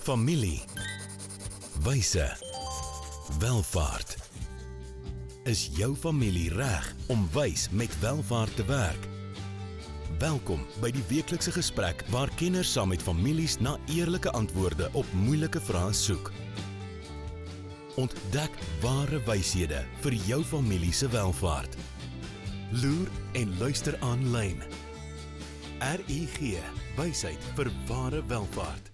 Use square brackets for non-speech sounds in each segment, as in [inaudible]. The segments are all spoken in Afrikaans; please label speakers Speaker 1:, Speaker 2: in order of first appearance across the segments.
Speaker 1: Familie. Wyse. Welvaart. Is jou familie reg om wys met welvaart te werk? Welkom by die weeklikse gesprek waar kenners saam met families na eerlike antwoorde op moeilike vrae soek. Ontdek ware wyshede vir jou familie se welvaart. Loer en luister aanlyn. RUG Wysheid vir ware welvaart.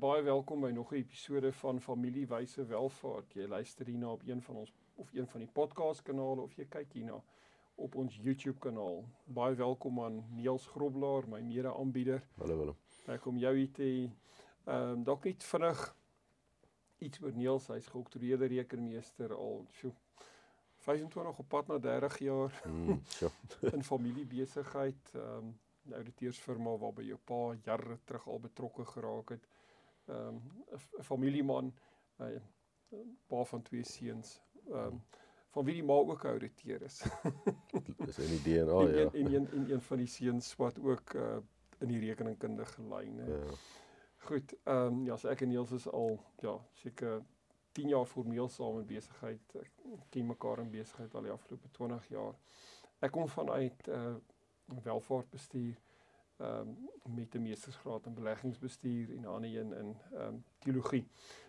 Speaker 2: Baie welkom by nog 'n episode van Familiewyse Welvaart. Jy luister hierna op een van ons of een van die podcast kanale of jy kyk hierna op ons YouTube kanaal. Baie welkom aan Niels Groblaar, my mede-aanbieder.
Speaker 3: Hallo hallo.
Speaker 2: Ek kom jou hier te ehm um, dalk net vinnig iets oor Niels. Hy's geoktroeerde rekenmeester al so 25 op pad na 30 jaar
Speaker 3: Mm, so. [laughs]
Speaker 2: in familiebesigheid. Ehm um, 'n ouditeursfirma waarby jou pa jare terug al betrokke geraak het. Ehm um, 'n familieman, 'n pa van twee seuns. Ehm um, van wie die ma ook 'n ouditeur is. [laughs]
Speaker 3: Dis in die DNA
Speaker 2: en,
Speaker 3: ja.
Speaker 2: en een en een van die seuns wat ook uh, in die rekeningkundige lyn. Ja.
Speaker 3: Ja.
Speaker 2: Goed, ehm um, ja, so ek en Niels is al ja, seker 10 jaar formeel saam in besigheid. Ek ken mekaar in besigheid al die afgelope 20 jaar. Ek kom vanuit uh welvaartbestuur ehm um, met 'n meestersgraad in beleggingsbestuur en 'n ander een in ehm um, teologie.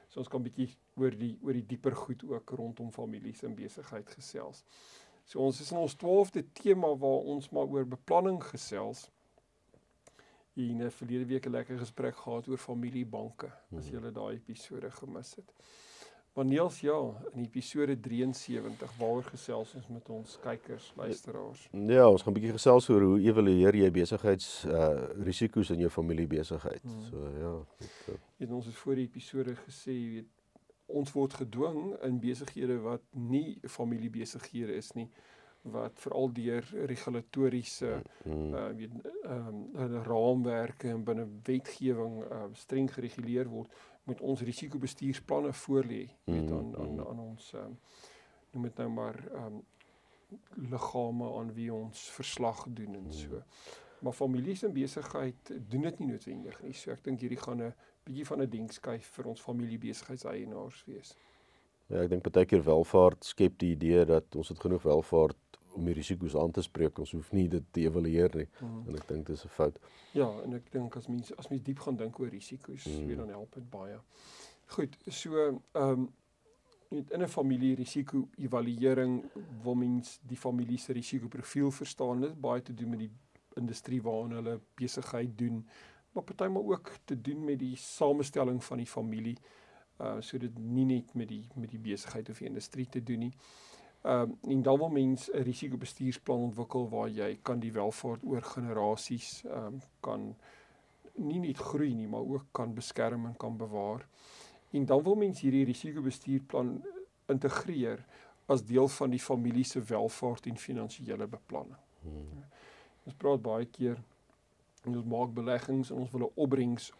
Speaker 2: So ons kan bietjie oor die oor die dieper goed ook rondom families en besigheid gesels. So ons is in ons 12de tema waar ons maar oor beplanning gesels. En 'n verlede week 'n lekker gesprek gehad oor familiebanke. As
Speaker 3: Mhm.
Speaker 2: jy daai episode gemis het. Maar Niels, ja, in episode 73 waaroor gesels ons met ons kykers, luisteraars.
Speaker 3: Ja, ons gaan 'n bietjie gesels oor hoe evalueer jy besigheids uh risiko's in jou familiebesigheid.
Speaker 2: Hmm.
Speaker 3: So ja. Dit, uh,
Speaker 2: ons het voor die episode gesê, jy weet, ons word gedwing in besighede wat nie familiebesighede is nie wat veral deur regulatoriese
Speaker 3: mm,
Speaker 2: uh weet ehm um, raamwerke en binne wetgewing uh streng gereguleer word moet ons risikobestuursplanne voorlê weet
Speaker 3: Mm,
Speaker 2: aan aan
Speaker 3: mm.
Speaker 2: aan ons um, noem dit nou maar ehm um, liggame aan wie ons verslag doen en so.
Speaker 3: Mm.
Speaker 2: Maar families en besigheid doen dit nie noodwendig nie. So ek dink hierdie gaan 'n bietjie van 'n denkskuif vir ons familiebesigheidseienaars wees.
Speaker 3: ja, ek dink baie keer welvaart skep die idee dat ons het genoeg welvaart om die risiko's aan te spreek. Ons hoef nie dit te evalueer nie.
Speaker 2: Mm.
Speaker 3: En ek dink dis 'n fout.
Speaker 2: Ja, en ek dink as mense as mens diep gaan dink oor risiko's. Mm. weet dan help dit baie. Goed, so ehm um, in 'n familie risiko evaluering wil mens die familie se risikoprofiel verstaan. Dit het baie te doen met die industrie waarin hulle besigheid doen, maar partymal ook te doen met die samestelling van die familie. Uh so dit nie net met die met die besigheid of die industrie te doen nie. Ehm um, en dan wil mens 'n risikobestuursplan ontwikkel waar jy kan die welvaart oor generasies ehm um, kan nie net groei nie, maar ook kan beskerm en kan bewaar. En dan wil mens hierdie risikobestuurplan integreer as deel van die familie se welvaart en finansiële beplanning.
Speaker 3: Mm.
Speaker 2: Ons praat baie keer ons maak beleggings en ons wil 'n opbrengs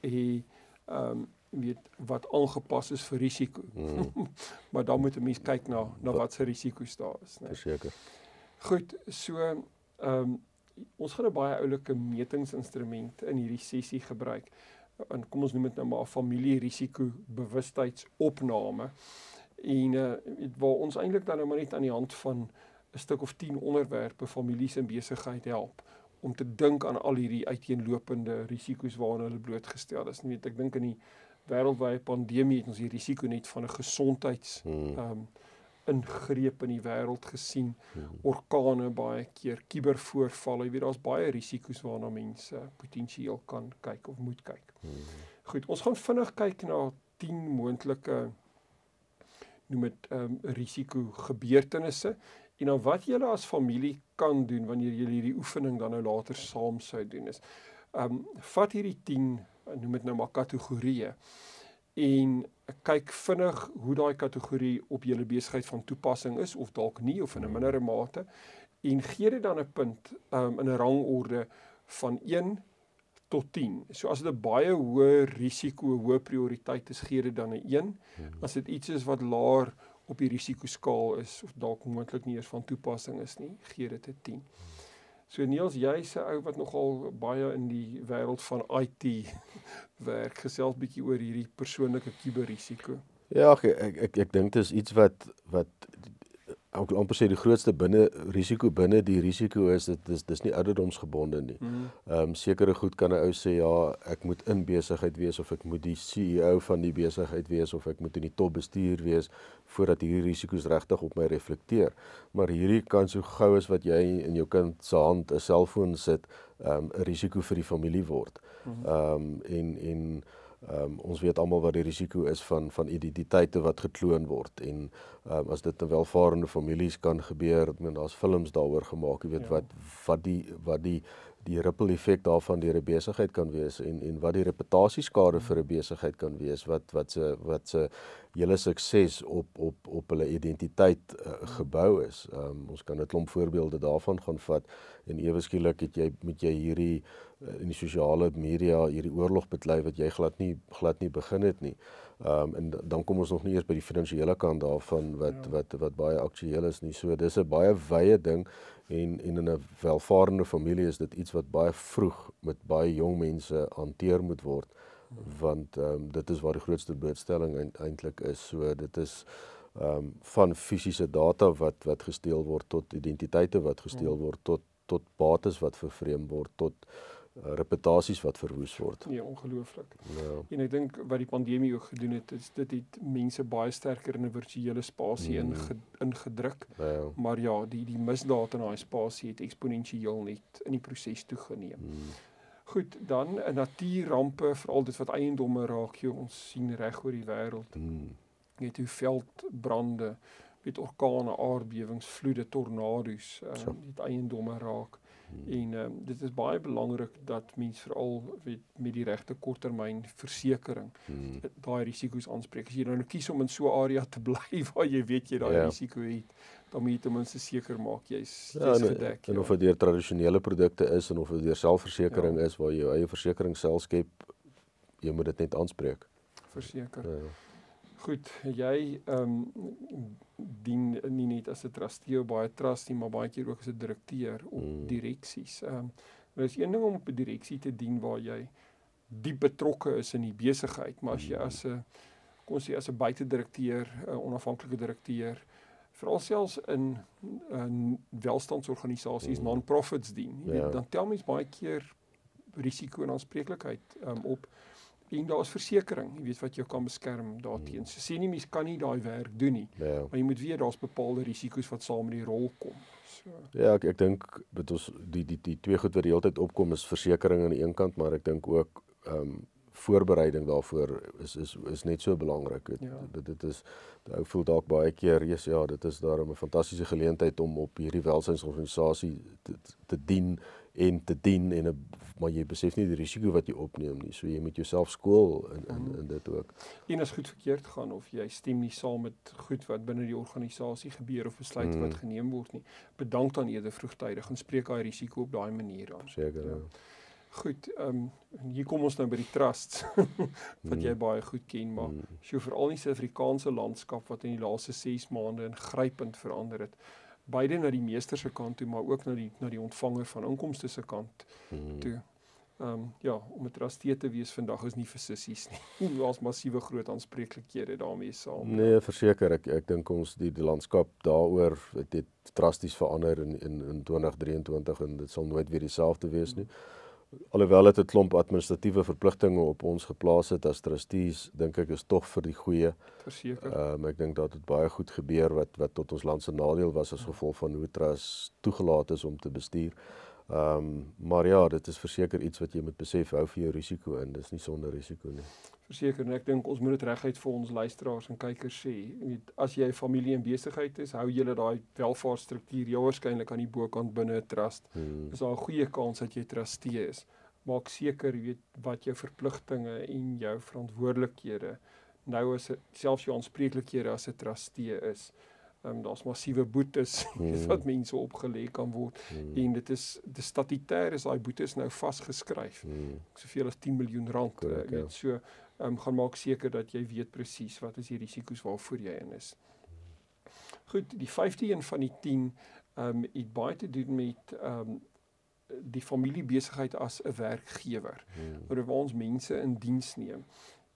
Speaker 2: hê ehm um, weet wat aangepas is vir risiko.
Speaker 3: Mm. [laughs]
Speaker 2: maar dan moet 'n mens kyk na na wat se risiko's daar is, né?
Speaker 3: Verseker.
Speaker 2: Goed, so ehm um, ons gaan 'n baie oulike metingsinstrument in hierdie sessie gebruik. En kom ons noem dit nou maar 'n familierisiko bewustheidsopname. En uh waar ons eintlik dan nou maar net aan die hand van 'n stuk of 10 onderwerpe families en besigheid help om te dink aan al hierdie uiteenlopende risiko's waaraan hulle blootgestel is. Weet, ek dink in die wêreldwye pandemie het ons die risiko net van 'n gesondheids
Speaker 3: Mm.
Speaker 2: ehm um, ingreep in die wêreld gesien
Speaker 3: Mm.
Speaker 2: orkane baie keer kubervoorvalle jy weet daar's baie risiko's waarna mense potensieel kan kyk of moet kyk.
Speaker 3: Mm.
Speaker 2: Goed, ons gaan vinnig kyk na 10 moontlike noem dit ehm um, risiko gebeurtenisse en dan wat julle as familie kan doen wanneer julle hierdie oefening dan nou later saam sou doen is. Ehm um, vat hierdie 10 noem dit nou maar kategorieë en kyk vinnig hoe daai kategorie op julle besigheid van toepassing is of dalk nie of in 'n mindere mate en gee dit dan 'n punt um, in 'n rangorde van 1 tot 10. So as dit 'n baie hoë risiko, hoë prioriteit is, gee dit dan 'n 1.
Speaker 3: Mm.
Speaker 2: As dit iets is wat laer op die risikoskaal is of dalk moontlik nie eens van toepassing is nie, gee dit 'n 10. So Niels, jy's 'n ou wat nogal baie in die wêreld van IT [laughs] werk, gesels bietjie oor hierdie persoonlike kuberrisiko.
Speaker 3: Ja, ek ek ek, ek dink dit is iets wat wat ek wil amper sê die grootste binne risiko binne die risiko is dit dis dis nie ouderdomsgebonde nie.
Speaker 2: Mm.
Speaker 3: Ehm um, sekere goed kan 'n ou sê ja, ek moet in besigheid wees of ek moet die CEO van die besigheid wees of ek moet in die topbestuur wees voordat hierdie risiko's regtig op my reflekteer. Maar hierdie kan so gou as wat jy in jou kind se hand 'n selfoon sit, ehm um, 'n risiko vir die familie word.
Speaker 2: Mhm.
Speaker 3: Ehm um, en en Ehm um, ons weet almal wat die risiko is van van identiteite wat gekloon word en ehm um, as dit in welvarende families kan gebeur, ek meen daar's films daaroor gemaak, jy weet ja. wat wat die wat die die ripple effek daarvan deur 'n besigheid kan wees en en wat die reputasieskade vir 'n besigheid kan wees wat wat se wat se hele sukses op op op hulle identiteit uh, gebou is. Um, ons kan 'n klomp voorbeelde daarvan gaan vat en ewe skielik het jy met jy hierdie uh, in die sosiale media hierdie oorlog beklei wat jy glad nie glad nie begin het nie. Ehm um, en dan kom ons nog nie eers by die finansiële kant daarvan wat ja. wat wat baie aktueel is nie. So dis 'n baie wye ding en en in 'n welvarende familie is dit iets wat baie vroeg met baie jong mense hanteer moet word want ehm um, dit is waar die grootste blootstelling eintlik is. So dit is ehm um, van fisiese data wat wat gesteel word tot identiteite wat gesteel word tot tot bates wat vervreem word tot uh, reputasies wat verwoes word.
Speaker 2: Ja, ongelooflik.
Speaker 3: Ja.
Speaker 2: En ek dink wat die pandemie ook gedoen het, is dit het mense baie sterker in 'n virtuele spasie mm. inge, ingedruk.
Speaker 3: Ja.
Speaker 2: Maar ja, die die misdaad in daai spasie het eksponensieel net in die proses toegeneem.
Speaker 3: Mm.
Speaker 2: Goed, dan 'n natuurrampe, veral dit wat eiendomme raak, jy ons sien reg oor die wêreld.
Speaker 3: Mm.
Speaker 2: Jy het hoe veldbrande, weet orkane, aardbewings, vloede, tornado's, ehm um, dit eiendomme raak. En ehm um, dit is baie belangrik dat mens veral weet met die regte korttermyn versekerings
Speaker 3: Hmm.
Speaker 2: daai risiko's aanspreek. As jy nou kies om in so 'n area te [laughs] bly waar jy weet jy daai
Speaker 3: Ja.
Speaker 2: risiko het, dan moet jy ten minste seker maak jy's
Speaker 3: Ja,
Speaker 2: jy's
Speaker 3: en,
Speaker 2: gedek.
Speaker 3: en
Speaker 2: ja.
Speaker 3: of dit deur tradisionele produkte is en of dit deur selfversekering
Speaker 2: Ja.
Speaker 3: is waar jy jou eie versekering self skep, jy moet dit net aanspreek.
Speaker 2: verseker.
Speaker 3: Ja.
Speaker 2: Goed, jy ehm um, dien nie net as 'n trustee of baie trust nie, maar baie keer ook as 'n direkteur op
Speaker 3: Mm.
Speaker 2: direksies. Ehm um, nou is een ding om op 'n direksie te dien waar jy diep betrokke is in die besigheid, maar as jy
Speaker 3: Mm.
Speaker 2: as 'n kom ons sê as 'n buitedirekteur, 'n onafhanklike direkteur, veral selfs in 'n welstandsorganisasies,
Speaker 3: Mm.
Speaker 2: non-profits dien,
Speaker 3: Ja.
Speaker 2: dan tel mens baie keer risiko en aanspreeklikheid um, op en daar's versekerings, jy weet wat jou kan beskerm daarteen.
Speaker 3: Mm.
Speaker 2: So sê nie mens kan nie daai werk doen nie,
Speaker 3: Ja.
Speaker 2: maar jy moet weet daar's bepaalde risiko's wat saam met die rol kom. So
Speaker 3: Ja, ek ek dink dit ons die die die twee goed wat die hele tyd opkom is versekerings aan die een kant, maar ek dink ook ehm um, voorbereiding daarvoor is is is net so belangrik. Dit
Speaker 2: Ja.
Speaker 3: dit, dit is ou voel dalk baie keer, yes, ja, dit is daarom 'n fantastiese geleentheid om op hierdie welsynsorganisasie te, te dien en te dien en 'n maar jy besef nie die risiko wat jy opneem nie. So jy moet jouself skool in in
Speaker 2: Mhm.
Speaker 3: in dit ook.
Speaker 2: en as goed verkeerd gaan of jy stem nie saam met goed wat binne die organisasie gebeur of besluite
Speaker 3: Mm.
Speaker 2: wat geneem word nie, bedank dan eerder vroegtydig en spreek daai risiko op daai manier aan.
Speaker 3: Seker.
Speaker 2: Ja.
Speaker 3: Ja.
Speaker 2: Goed, ehm um, hier kom ons nou by die trusts [laughs] wat jy
Speaker 3: Mm.
Speaker 2: baie goed ken, maar
Speaker 3: Mm.
Speaker 2: jy veral in die Suid-Afrikaanse landskap wat in die laaste 6 maande ingrypend verander het, beide na die meester se kant toe, maar ook na die na die ontvanger van inkomste se kant
Speaker 3: Mm.
Speaker 2: toe. Ehm um, ja, om 'n trustee te wees vandag is nie vir sissies nie. [laughs] Daar's massiewe groot aanspreeklikhede daarmee saam.
Speaker 3: Nee, verseker ek ek dink ons die die landskap daaroor het dit drasties verander in in in 2023 en dit sal nooit weer dieselfde wees nie. Alhoewel dit 'n klomp administratiewe verpligtinge op ons geplaas het as trustees, dink ek is tog vir die goeie.
Speaker 2: Verseker.
Speaker 3: Ehm um, ek dink dat dit baie goed gebeur wat wat tot ons land se nadeel was as gevolg van hoe trust toegelaat is om te bestuur. Ehm um, maar ja, dit is verseker iets wat jy moet besef hou vir jou risiko in. Dis nie sonder risiko nie.
Speaker 2: Verseker en ek dink ons moet dit reguit vir ons luisteraars en kykers sê. As jy familie en besigheid is, hou jy daai welvaartstruktuur jou waarskynlik aan die bokant binne 'n trust.
Speaker 3: Hmm.
Speaker 2: Is daar 'n goeie kans dat jy trustee is. Maak seker jy weet wat jou verpligtinge en jou verantwoordelikhede nou as selfs jou aanspreeklikhede as 'n trustee is. Ehm um, daar's massiewe boetes [laughs]
Speaker 3: Hmm.
Speaker 2: wat mense opgelê kan word
Speaker 3: Hmm.
Speaker 2: en dit is die statutêr is daai boetes nou vasgeskryf
Speaker 3: Hmm.
Speaker 2: soveel as 10 miljoen rand. Jy
Speaker 3: ja.
Speaker 2: weet so, ehm um, gaan maak seker dat jy weet presies wat is die risiko's waarvoor jy in is. Goed, die 5de een van die 10 ehm um, het baie te doen met ehm um, die familiebesigheid as 'n werkgewer.
Speaker 3: Hmm.
Speaker 2: Waar ons mense in diens neem.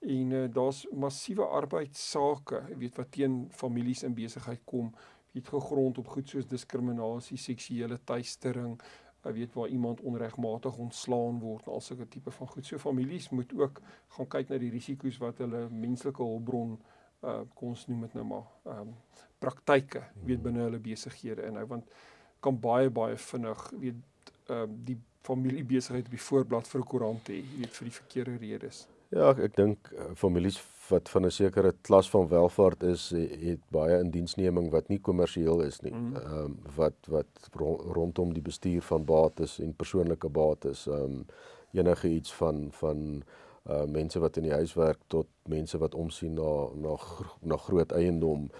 Speaker 2: En uh, daar's massiewe arbeidsake, jy weet wat teen families in besigheid kom, weet gegrond op goed soos diskriminasie, seksuele teistering, jy weet waar iemand onregmatig ontslaan word en al sulke tipe van goed. So families moet ook gaan kyk na die risiko's wat hulle menslike hulpbron uh kom ons noem dit nou maar ehm um, praktyke weet binne hulle besighede inhou want kan baie baie vinnig weet ehm uh, die familiebesigheid op die voorblad vir 'n koerant hê weet vir die verkeerde redes.
Speaker 3: Ja, ek, ek dink uh, families wat van 'n sekere klas van welvaart is, het baie indiensneming wat nie kommersieel is nie.
Speaker 2: Mhm.
Speaker 3: Ehm um, wat wat rondom die bestuur van bates en persoonlike bates, ehm um, enige iets van van uh mense wat in die huis werk tot mense wat omsien na na na groot eiendom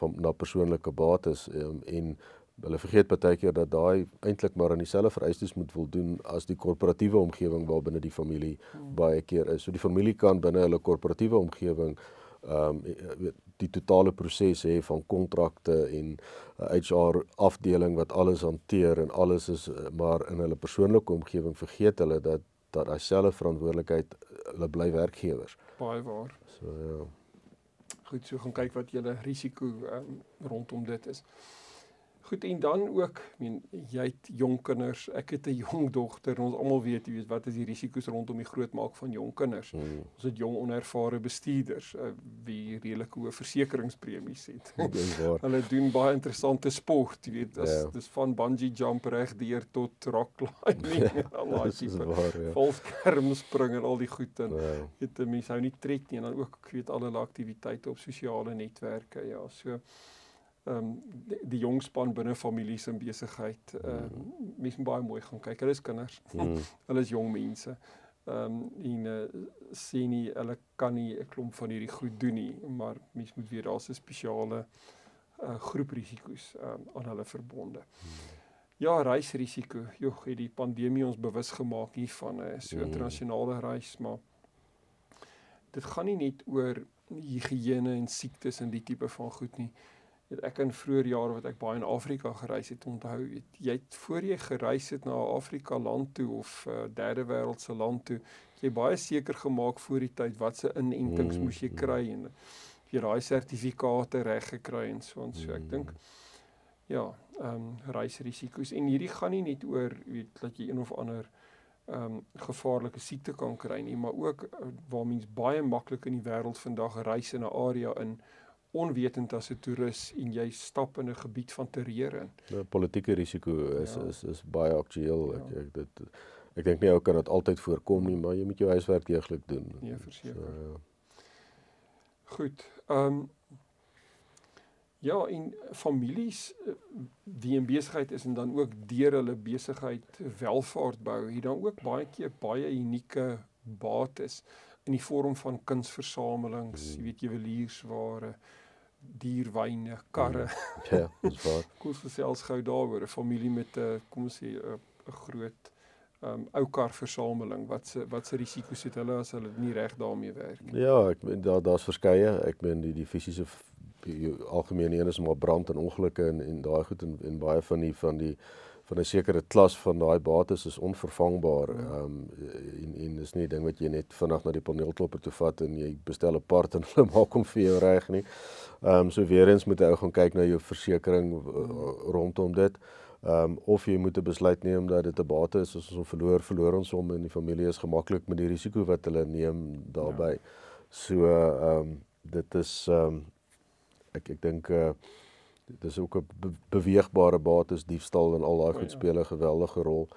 Speaker 3: van na persoonlike bates um, en hulle vergeet baie keer dat daai eintlik maar aan dieselfde vereistes moet voldoen as die korporatiewe omgewing waarbinne die familie hmm. baie keer is. So die familie kan binne hulle korporatiewe omgewing ehm um, die totale proses hê van kontrakte en uh, HR afdeling wat alles hanteer en alles is maar in hulle persoonlike omgewing vergeet hulle dat dat daai selfe verantwoordelikheid hulle bly werkgewers.
Speaker 2: Baie waar.
Speaker 3: So ja.
Speaker 2: Goed, so gaan kyk wat julle risiko um, rondom dit is. Goed en dan ook, ek meen jy het jong kinders, ek het 'n [laughs] jong dogter ons almal weet jy weet wat is die risiko's rondom die grootmaak van jong kinders. Hmm. Ons het jong onervare bestuurders uh, wie redelike hoë versekeringspremies het. [laughs] [laughs] Hulle doen baie interessante sport, jy weet, dis yeah. Ja. dis van bungee jump reg deur tot rock climbing en al daai tipe ja. volskermspring en al die goed en yeah. Ja. weet mense hou nie tred nie en dan ook ek weet alle aktiwiteite op sosiale netwerke, ja, so ehm um, die, die jong span binne families en besigheid. Ehm uh, mense baie mooi gaan kyk. Hulle is kinders. Mm. hulle is jong mense. Ehm um, en uh, sien nie hulle kan nie 'n klomp van hierdie goed doen nie, maar mense moet weet daar's 'n spesiale uh, groep risiko's um, aan hulle verbonde. Mm. Ja, reisrisiko. Jogg, het die pandemie ons bewus gemaak hiervan 'n so internasionale reis, maar dit gaan nie net oor higiëne en siektes en die tipe van goed nie weet ek in vroeë jare wat ek baie in Afrika gereis het onthou weet jy het voor jy gereis het na 'n Afrika land toe of 'n uh, derde wêreldse land toe jy baie seker gemaak voor die tyd watse inentings mm, moes jy kry en jy daai sertifikate reg gekry en so en so. Ek mm. dink ja ehm um, reisrisiko's. En hierdie gaan nie net oor weet dat jy een of ander ehm um, gevaarlike siekte kan kry nie maar ook uh, waar mens baie maklik in die wêreld vandag reis in 'n area in onwetend as 'n toerist en jy stap in 'n gebied van terreur in.
Speaker 3: Die politieke risiko is, ja. is is baie aktueel. Ja. Ek ek dit ek dink nie ou kan dit altyd voorkom nie, maar jy moet jou huiswerk deeglik doen.
Speaker 2: Nee, verseker. So, ja. Goed. Ehm um, Ja, in families wie in besigheid is en dan ook deur hulle besigheid welvaart bou, het dan ook baie keer baie unieke bates in die vorm van kunsversamelings, jy weet juweliersware, dierwyne, karre.
Speaker 3: Ja, dis waar. [laughs]
Speaker 2: Kom ons gesels gou daaroor 'n familie met 'n kom ons sê 'n groot um ou kar versameling. Wat se wat se risiko's het hulle as hulle nie reg daarmee werk
Speaker 3: nie? Ja, ek meen daar daar's verskeie. Ek meen die die fisiese algemene een is maar brand en ongelukke en en daai goed en, en baie van die van die van 'n sekere klas van daai bates is onvervangbaar. Ehm um, en en dis nie 'n ding wat jy net vinnig na die paneelklopper toe vat en jy bestel 'n part en hulle [laughs] maak hom vir jou reg nie. Ehm um, so weer eens moet jy ou gaan kyk na jou versekerings uh, rondom dit. Ehm um, of jy moet 'n besluit neem dat dit 'n bate is as ons hom verloor, verloor ons hom en die familie is gemaklik met die risiko wat hulle neem daarbey. Ja. So ehm um, dit is ehm um, ek ek dink uh dit is ook 'n be beweegbare bates diefstal en al daai goed ja. speel 'n geweldige rol.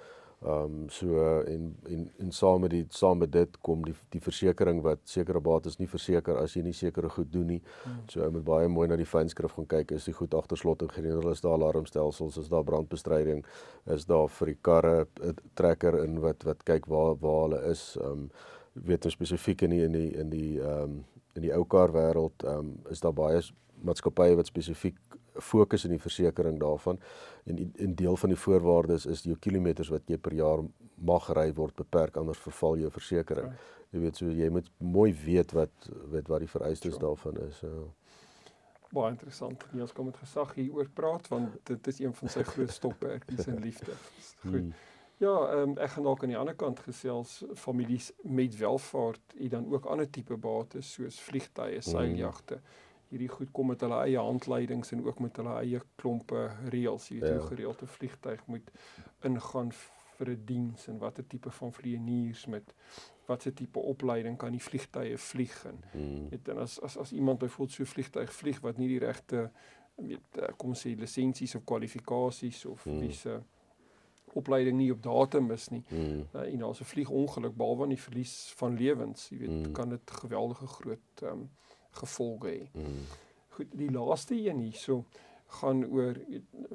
Speaker 3: Ehm um, so en en en saam met die saam met dit kom die die versekerings wat sekere bates nie verseker as jy nie sekere goed doen nie. Hmm. So ou moet baie mooi na die fynskrif gaan kyk. Is die goed agter slot en gereël is daar alarmstelsels, is daar brandbestryding, is daar vir die karre 'n trekker in wat wat kyk waar waar hulle is. Ehm um, weet ons spesifiek in die in die in die ehm um, in die ou kar wêreld ehm um, is daar baie maatskappye wat spesifiek fokus in die versekerings daarvan en in deel van die voorwaardes is jou kilometers wat jy per jaar mag ry word beperk anders verval jou versekerings. Jy weet so jy moet mooi weet wat weet wat die vereistes sure. daarvan is. Ja.
Speaker 2: Baie interessant. Niels kom met gesag hier oor praat want dit is een van sy groot [laughs] stokperdjies in liefde. Goed. Hmm. Ja, ehm um, ek gaan dalk aan die ander kant gesels families met welvaart en dan ook ander tipe bates soos vliegtye, mm. seiljagte. Mm hierdie goed kom met hulle eie handleidings en ook met hulle eie klompe reëls. Jy weet ja. hoe gereeld 'n vliegtyg moet ingaan vir 'n diens en watter tipe van vlieëniers met watse tipe opleiding kan die vliegtye vlieg en hmm. weet en as as as iemand byvoorbeeld so vliegtyg vlieg wat nie die regte weet eh, kom ons sê lisensies of kwalifikasies of hmm. wie se opleiding nie op datum is nie. Hmm. Uh, en as 'n vliegongeluk behalwe die verlies van lewens, jy weet, hmm. kan dit geweldige groot um, gevolge hê. Mm. Goed, die laaste een hierso gaan oor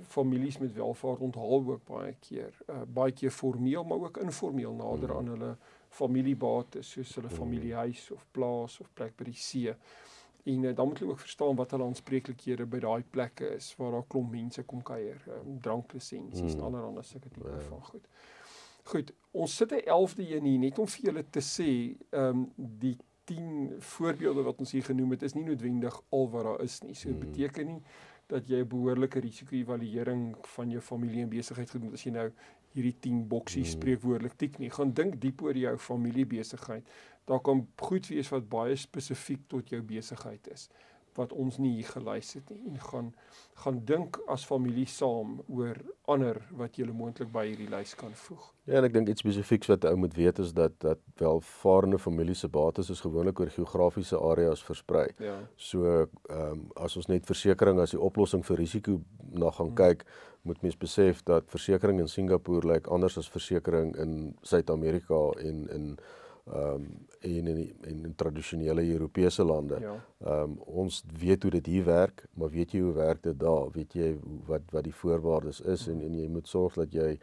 Speaker 2: families met welvaart onthaal ook baie keer. Uh, baie keer formeel maar ook informeel nader mm. aan hulle familiebates soos hulle mm. familiehuis of plaas of plek by die see. En uh, dan moet hulle ook verstaan wat hulle aanspreeklikhede by daai plekke is waar daar klomp mense kom kuier, um, dranklisensies mm. en allerlei sulke tipe yeah. Van goed. Goed, ons sit 'n 11de een hier net om vir julle te sê, ehm um, die 10 voorbeelde wat ons hier genoem het is nie noodwendig al wat daar is nie. So dit hmm. beteken nie dat jy 'n behoorlike risiko-evaluering van jou familie en besigheid gedoen het as jy nou hierdie 10 boksies hmm. spreekwoordelik tik nie. Gaan dink diep oor jou familiebesigheid. Daar kan goed wees wat baie spesifiek tot jou besigheid is wat ons nie hier gelys het nie en gaan gaan dink as familie saam oor ander wat jy moontlik by hierdie lys kan voeg.
Speaker 3: Ja, en ek dink iets spesifieks wat ou moet weet is dat dat welvarende familie se bates is gewoonlik oor geografiese areas versprei. Ja. So ehm um, as ons net versekerings as die oplossing vir risiko na gaan hmm. kyk, moet mens besef dat versekerings in Singapore lyk anders as versekerings in Suid-Amerika en in ehm um, en in in, in tradisionele Europese lande. Ja. Ehm ja. um, ons weet hoe dit hier werk, maar weet jy hoe werk dit daar? Weet jy wat wat die voorwaardes is hmm. en en jy moet sorg dat jy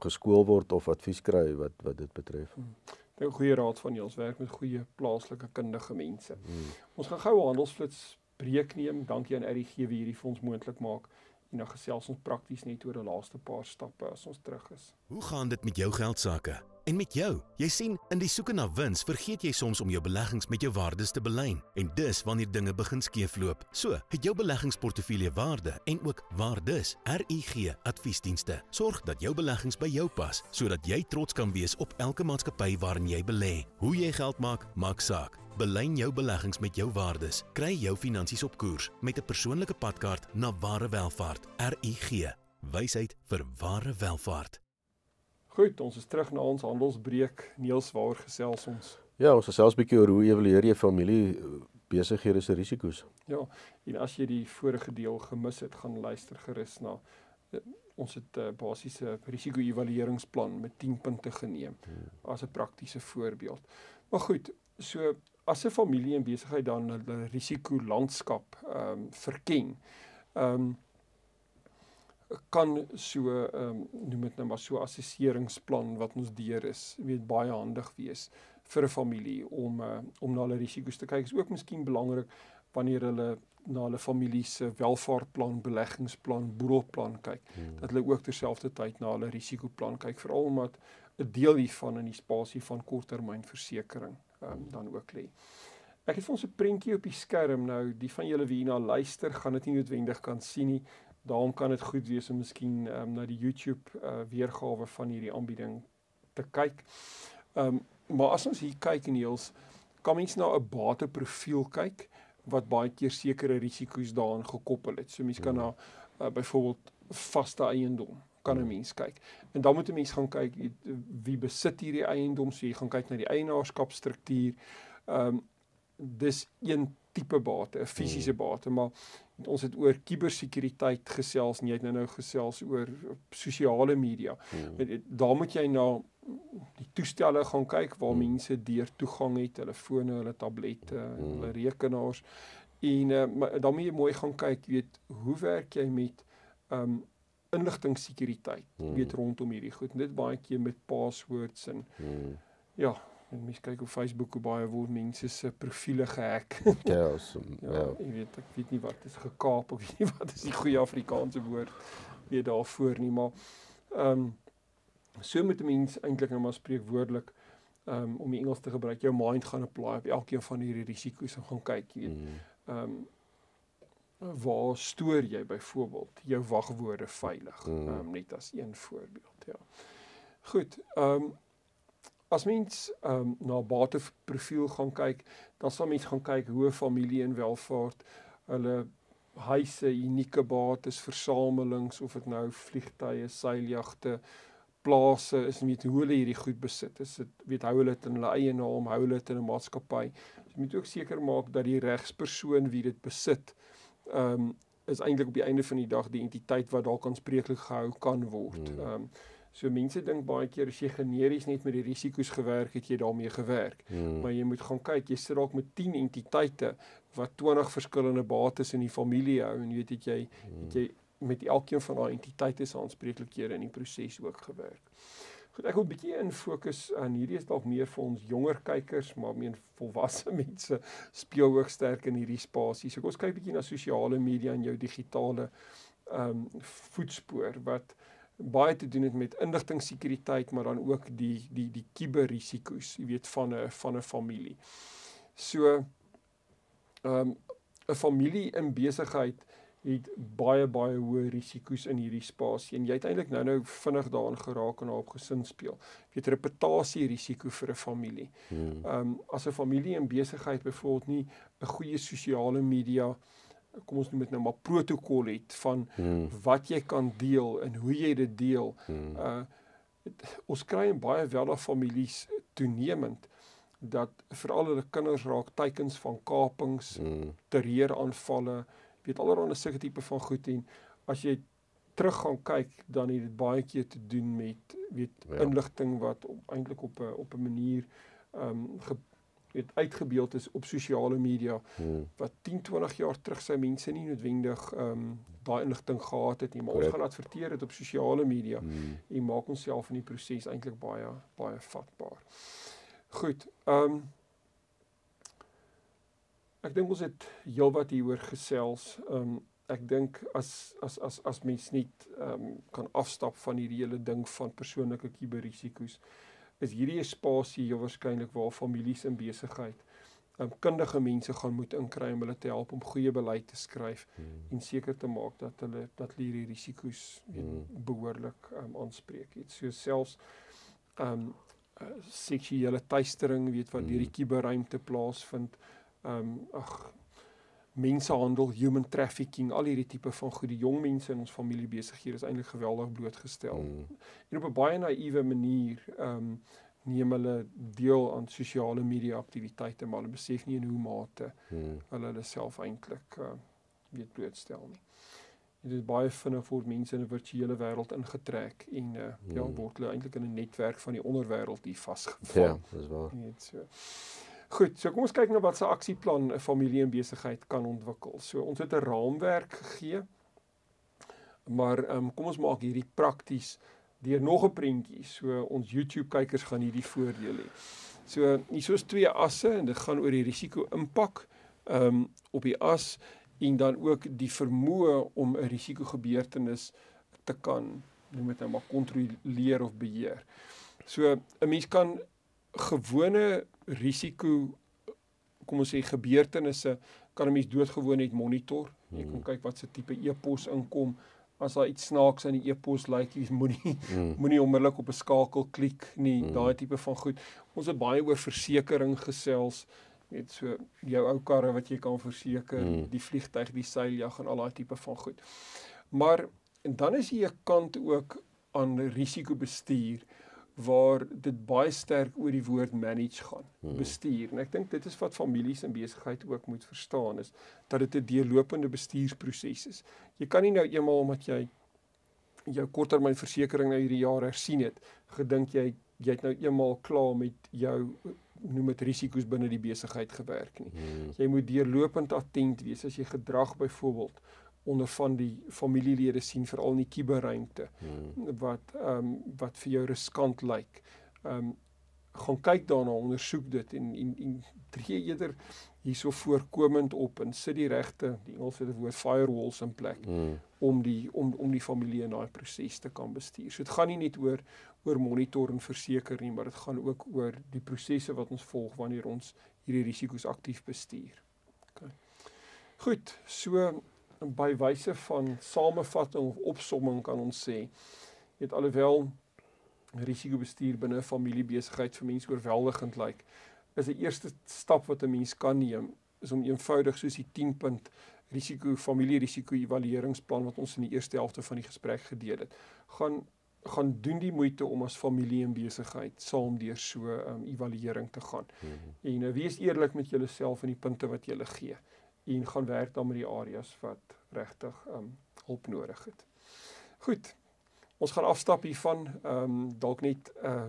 Speaker 3: geskool word of advies kry wat wat dit betref. Hmm.
Speaker 2: 'n Goeie raad van jou, ons werk met goeie plaaslike kundige mense. Hmm. Ons gaan gou handelsflits breek neem. Dankie aan RGG wie hierdie vir ons moontlik maak. En dan gesels ons prakties net oor die laaste paar stappe as ons terug is.
Speaker 1: Hoe gaan dit met jou geld sake? En met jou, jy sien, in die soeke na wins, vergeet jy soms om jou beleggings met jou waardes te belyn. En dis wanneer dinge begin skeefloop. So, het jou beleggingsportefeulje waarde en ook waardes. RUG Adviesdienste sorg dat jou beleggings by jou pas, sodat jy trots kan wees op elke maatskappy waarin jy belê. Hoe jy geld maak, maak saak. Belyn jou beleggings met jou waardes. Kry jou finansies op koers met 'n persoonlike padkaart na ware welvaart. RUG. Wysheid vir ware welvaart.
Speaker 2: Goed, ons is terug na ons handelsbreek. Niels, waaroor gesels ons?
Speaker 3: Ja, ons gesels 'n bietjie oor hoe evalueer jy familie eh, besighede se risiko's.
Speaker 2: Ja, en as jy die vorige deel gemis het, gaan luister gerus na uh, ons het 'n uh, basiese risiko-evalueringsplan met 10 punte geneem hmm. as 'n praktiese voorbeeld. Maar goed, so as 'n familie en besigheid dan hulle risikolandskap ehm um, verken. Ehm um, kan so ehm um, noem dit nou maar so assesseringsplan wat ons deur is, weet baie handig wees vir 'n familie om uh, om na hulle risiko's te kyk. Is ook miskien belangrik wanneer hulle na hulle familie se welvaartplan, beleggingsplan, boedelplan kyk, hmm. dat hulle ook terselfdertyd na hulle risikoplan kyk, veral omdat 'n deel hiervan in die spasie van korttermynversekering ehm um, dan ook lê. Ek het vir ons 'n prentjie op die skerm nou, die van julle wie hierna luister, gaan dit nie noodwendig kan sien nie. Daarom kan dit goed wees om miskien um, na die YouTube uh, weergawe van hierdie aanbieding te kyk. Ehm um, maar as ons hier kyk in heels kan mens na 'n bateprofiel kyk wat baie keer sekere risiko's daaraan gekoppel het. So mens kan na uh, byvoorbeeld vaste eiendom kan 'n mens kyk. En dan moet 'n mens gaan kyk wie besit hierdie eiendom, so jy gaan kyk na die eienaarskapstruktuur. Ehm um, dis een tipe bate, 'n fisiese bate, maar ons het oor kubersekuriteit gesels en jy het nou nou gesels oor sosiale media. Hmm. Daar moet jy na die toestelle gaan kyk waar hmm. mense deur toegang het, hulle fone, hulle tablette, hmm. hulle rekenaars. En uh, dan moet jy mooi gaan kyk, weet, hoe werk jy met um inligtingsekuriteit, hmm. weet rondom hierdie goed. Dit baie keer met passwords en hmm. ja, En mens kyk op Facebook hoe baie word mense se profile gehack.
Speaker 3: ja, so, [laughs] ja, ja.
Speaker 2: Ek weet ek weet nie wat is gekaap of nie [laughs] wat is die goeie Afrikaanse woord weer daarvoor nie, maar ehm um, so moet 'n mens eintlik nou maar spreekwoordelik ehm um, om die Engels te gebruik, jou mind gaan apply op elkeen van hierdie risiko's en gaan kyk, jy weet. Mm. Ehm um, waar stoor jy byvoorbeeld jou wagwoorde veilig? Mm. Ehm um, net as een voorbeeld, ja. Goed. Ehm um, as mens ehm um, na bateprofiel gaan kyk, dan sal mens gaan kyk hoe familie in welvaart hulle huise, unieke bates, versamelings of dit nou vliegtye, seiljagte, plase is met hoe hulle hierdie goed besit. Is dit weet hou hulle dit in hulle eie naam, hou hulle dit in 'n maatskappy. Jy moet ook seker maak dat die regspersoon wie dit besit, ehm um, is eintlik op die einde van die dag die entiteit wat dalk aanspreeklik gehou kan word. Hmm. Ehm um, So mense dink baie keer as jy generies net met die risiko's gewerk het, jy daarmee gewerk. Hmm. Maar jy moet gaan kyk, jy sit dalk met 10 entiteite wat 20 verskillende bates in die familie hou en weet jy hmm. het jy met elkeen van daai entiteite se aanspreeklikhede in die proses ook gewerk. Goed, ek wil 'n bietjie in fokus aan hierdie is dalk meer vir ons jonger kykers, maar meen volwasse [laughs] mense speel ook sterk in hierdie spasie. So kom ons kyk bietjie na sosiale media en jou digitale ehm um, voetspoor wat baie te doen het met inligtingsekuriteit, maar dan ook die die die kuberrisiko's, jy weet van 'n van 'n familie. So ehm um, 'n familie in besigheid het baie baie hoë risiko's in hierdie spasie en jy het eintlik nou-nou vinnig daarin geraak en op gesin speel. Jy het reputasie risiko vir 'n familie. Hmm. Ehm um, as 'n familie in besigheid byvoorbeeld nie 'n goeie sosiale media kom ons noem dit nou maar protokol het van hmm. wat jy kan deel en hoe jy dit deel. Hmm. Uh het, ons kry in baie welle families toenemend dat veral hulle kinders raak teikens van kapings, hmm. terreuraanvalle, weet allerlei sulke tipe van goed en as jy terug gaan kyk dan het dit baie keer te doen met weet ja. inligting wat eintlik op 'n op 'n manier ehm um, weet uitgebeeld is op sosiale media hmm. wat 10 20 jaar terug sy mense nie noodwendig ehm um, daai inligting gehad het nie maar Correct. ons gaan adverteer dit op sosiale media hmm. en maak onsself in die proses eintlik baie baie vatbaar. Goed. Ehm um, Ek dink ons het heelwat hieroor gesels. Ehm um, ek dink as as as as mens nie ehm um, kan afstap van hierdie hele ding van persoonlike kuberrisiko's is hierdie 'n spasie heel waarskynlik waar families in besigheid um, kundige mense gaan moet inkry om hulle te help om goeie beleid te skryf hmm. en seker te maak dat hulle dat hulle hierdie risiko's hmm. behoorlik um, aanspreek. Dit so selfs um, uh, seksuele teistering weet wat hmm. deur die kuberruimte plaasvind um, ag mensehandel, human trafficking, al hierdie tipe van goed, die jong mense in ons familie besighede is eintlik geweldig blootgestel. Mm. En op 'n baie naïewe manier ehm um, neem hulle deel aan sosiale media aktiwiteite, maar hulle besef nie in hoe mate mm. hulle hulle self eintlik uh, weet blootstel nie. Dit is baie vinnig vir mense in 'n virtuele wêreld ingetrek en uh, mm. ja, word hulle eintlik in 'n netwerk van die onderwêreld hier vasgevang.
Speaker 3: Ja, dis waar.
Speaker 2: Net so. Goed, so kom ons kyk na wat se aksieplan 'n familie en besigheid kan ontwikkel. So ons het 'n raamwerk gegee. Maar ehm um, kom ons maak hierdie prakties deur nog 'n prentjie. So ons YouTube kykers gaan hierdie voordeel hê. So hier soos twee asse en dit gaan oor die risiko impak ehm um, op die as en dan ook die vermoë om 'n risiko gebeurtenis te kan noem dit nou maar kontroleer of beheer. So 'n mens kan gewone risiko kom ons sê gebeurtenisse kan 'n mens doodgewoon net monitor. Jy kan hmm. kyk wat se tipe e-pos inkom. As daar iets snaaks in die e-pos lyk, jy moenie [laughs] hmm. moenie onmiddellik op 'n skakel klik nie. Hmm. Daai tipe van goed. Ons het baie oor versekerings gesels net so jou ou karre wat jy kan verseker, hmm. die vliegtyg, die seiljag en al daai tipe van goed. Maar en dan is hier 'n kant ook aan risikobestuur waar dit baie sterk oor die woord manage gaan, hmm. bestuur. En ek dink dit is wat families en besigheid ook moet verstaan is dat dit 'n deurlopende bestuursproses is. Jy kan nie nou eenmaal omdat jy jou korttermynversekering nou hierdie jaar hersien het, gedink jy jy het nou eenmaal klaar met jou noem dit risiko's binne die besigheid gewerk nie. Hmm. Jy moet deurlopend attent wees as jy gedrag byvoorbeeld onder van die familielede sien veral in die kuberruimte hmm. wat ehm um, wat vir jou riskant lyk. Ehm um, gaan kyk daarna, ondersoek dit en en en tree eerder hierso voorkomend op en sit die regte, die Engelse woord firewalls in plek hmm. om die om om die familie in daai proses te kan bestuur. So dit gaan nie net oor oor monitor en verseker nie, maar dit gaan ook oor die prosesse wat ons volg wanneer ons hierdie risiko's aktief bestuur. OK. Goed, so by wyse van samevatting of opsomming kan ons sê het alhoewel risikobestuur binne 'n familiebesigheid vir mense oorweldigend lyk, is 'n eerste stap wat 'n mens kan neem is om eenvoudig soos die 10 punt risiko familierisiko evalueringsplan wat ons in die eerste helfte van die gesprek gedeel het, gaan gaan doen die moeite om as familie en besigheid saam deur so 'n um, evaluering te gaan. Mm -hmm. En uh, wees eerlik met julleself en die punte wat jy gee en gaan werk dan met die areas wat regtig um hulp nodig het. Goed. Ons gaan afstap hiervan, um dalk net 'n uh,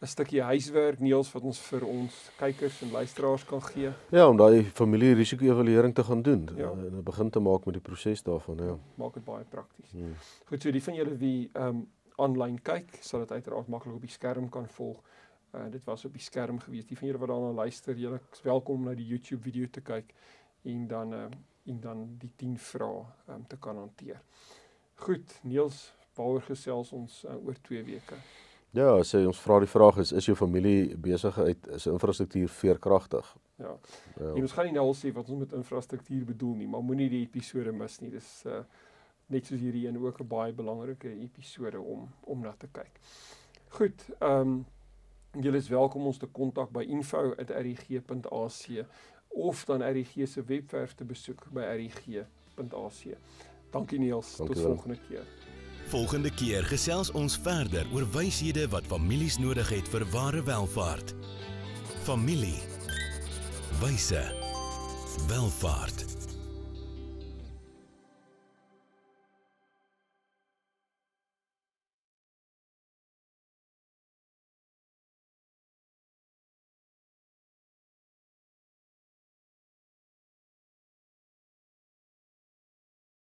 Speaker 2: 'n stukkie huiswerk Niels wat ons vir ons kykers en luisteraars kan gee.
Speaker 3: Ja, om daai familie risiko evaluering te gaan doen ja. en 'n begin te maak met die proses daarvan, ja.
Speaker 2: Maak dit baie prakties. Hmm. Goed, so die van julle wie um aanlyn kyk, sal dit uiteraard maklik op die skerm kan volg. Uh dit was op die skerm gewees. Die van julle wat daarna luister, julle is welkom om na die YouTube video te kyk en dan uh en dan die 10 vrae um, te kan hanteer. Goed, Niels, waaroor gesels ons uh, oor 2 weke?
Speaker 3: Ja, sê ons vra die vraag is is jou familie besigheid is infrastruktuur veerkragtig?
Speaker 2: Ja. ja. Jy moet gaan nie nou al sê wat ons met infrastruktuur bedoel nie, maar moenie die episode mis nie. Dis uh net soos hierdie een ook 'n baie belangrike episode om om na te kyk. Goed, ehm um, julle is welkom ons te kontak by info@rg.ac of dan RG se webwerf te besoek by rg.ac. Dankie Niels, Dankie tot volgende keer.
Speaker 1: Volgende keer gesels ons verder oor wyshede wat families nodig het vir ware welvaart. Familie. Wyse. Welvaart.